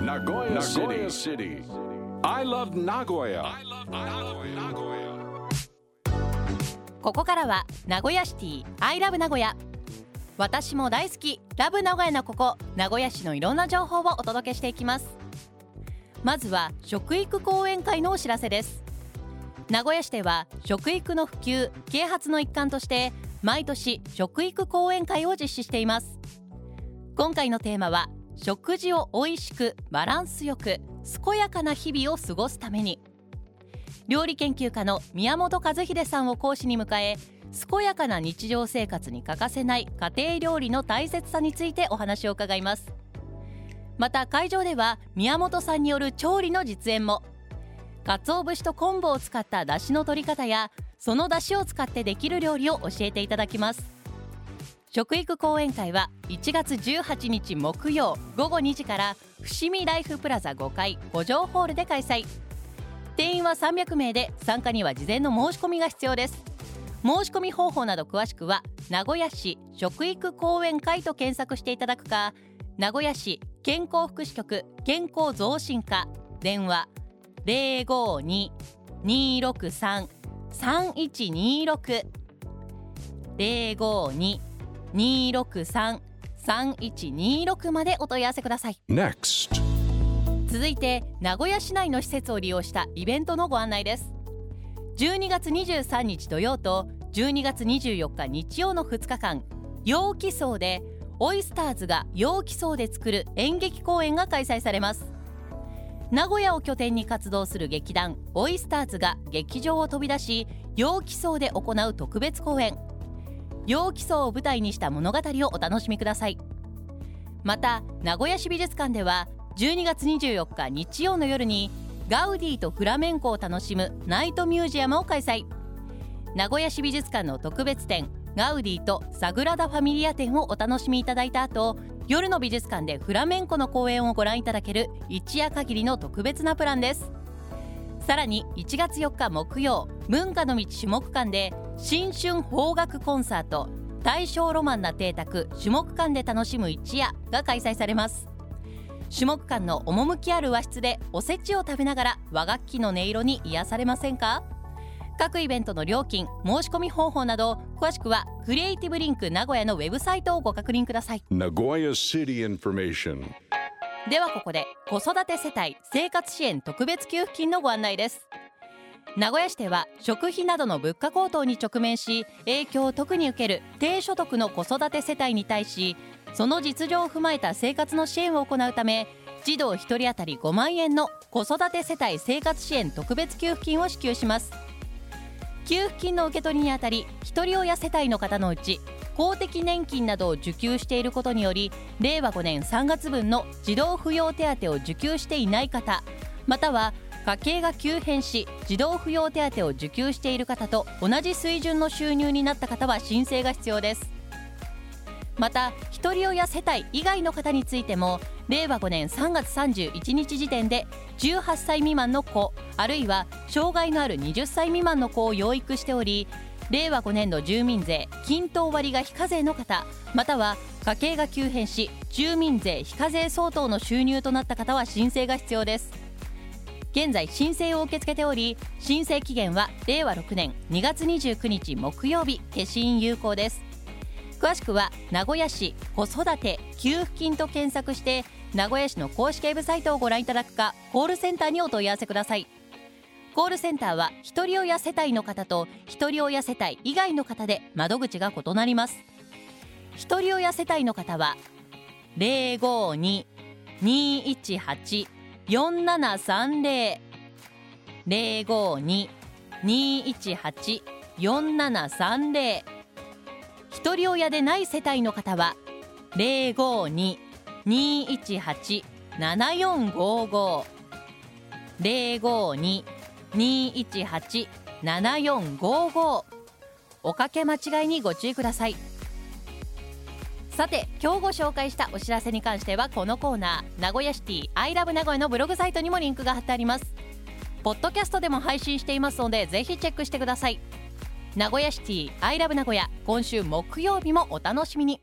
Nagoya City. I love Nagoya. ここからは名古屋シティ。I love 名古屋私も大好き。ラブ名古屋のここ。名古屋市のいろんな情報をお届けしていきます。まずは食育講演会のお知らせです。名古屋市では食育の普及啓発の一環として毎年食育講演会を実施しています。今回のテーマは食事を美味しくバランスよく健やかな日々を過ごすために。料理研究家の宮本和秀さんを講師に迎え健やかな日常生活に欠かせない家庭料理の大切さについてお話を伺います。また会場では宮本さんによる調理の実演も。鰹節と昆布を使った出汁の取り方やその出汁を使ってできる料理を教えていただきます。食育講演会は1月18日木曜午後2時から伏見ライフプラザ5階五条ホールで開催。定員は300名で参加には事前の申し込みが必要です。申し込み方法など詳しくは名古屋市食育講演会と検索していただくか名古屋市健康福祉局健康増進課電話052-263-3126 052-263-3126までお問い合わせください。Next. 続いて名古屋市内の施設を利用したイベントのご案内です。12月23日土曜と12月24日日曜の2日間陽気荘でオイスターズが陽気荘で作る演劇公演が開催されます。名古屋を拠点に活動する劇団オイスターズが劇場を飛び出し揚輝荘で行う特別公演揚輝荘を舞台にした物語をお楽しみください。また名古屋市美術館では12月24日日曜の夜にガウディとフラメンコを楽しむナイトミュージアムを開催。名古屋市美術館の特別展ガウディとサグラダ・ファミリア展をお楽しみいただいた後夜の美術館でフラメンコの公演をご覧いただける一夜限りの特別なプランです。さらに1月4日木曜文化の道種目館で新春邦楽コンサート大正ロマンな邸宅種目館で楽しむ一夜が開催されます。種目館の趣ある和室でおせちを食べながら和楽器の音色に癒されませんか？各イベントの料金申し込み方法など詳しくはクリエイティブリンク名古屋のウェブサイトをご確認ください。Nagoya City information. ではここで子育て世帯生活支援特別給付金のご案内です名古屋市では食費などの物価高騰に直面し影響を特に受ける低所得の子育て世帯に対しその実情を踏まえた生活の支援を行うため児童1人当たり5万円の子育て世帯生活支援特別給付金を支給します。給付金の受け取りにあたり一人親世帯の方のうち公的年金などを受給していることにより令和5年3月分の児童扶養手当を受給していない方または家計が急変し児童扶養手当を受給している方と同じ水準の収入になった方は申請が必要です。また一人親世帯以外の方についても令和5年3月31日時点で18歳未満の子あるいは障害のある20歳未満の子を養育しており令和5年度住民税均等割が非課税の方または家計が急変し住民税非課税相当の収入となった方は申請が必要です。現在申請を受け付けており申請期限は令和6年2月29日木曜日消印有効です。詳しくは名古屋市子育て給付金と検索して名古屋市の公式ウェブサイトをご覧いただくかコールセンターにお問い合わせください。コールセンターは一人親世帯の方と一人親世帯以外の方で窓口が異なります。一人親世帯の方は052-218 4730 052-218-4730一人親でない世帯の方は052-218-7455 052-218-7455おかけ間違いにご注意ください。さて今日ご紹介したお知らせに関してはこのコーナー名古屋シティアイラブ名古屋のブログサイトにもリンクが貼ってあります。ポッドキャストでも配信していますのでぜひチェックしてください。名古屋シティアイラブ名古屋今週木曜日もお楽しみに。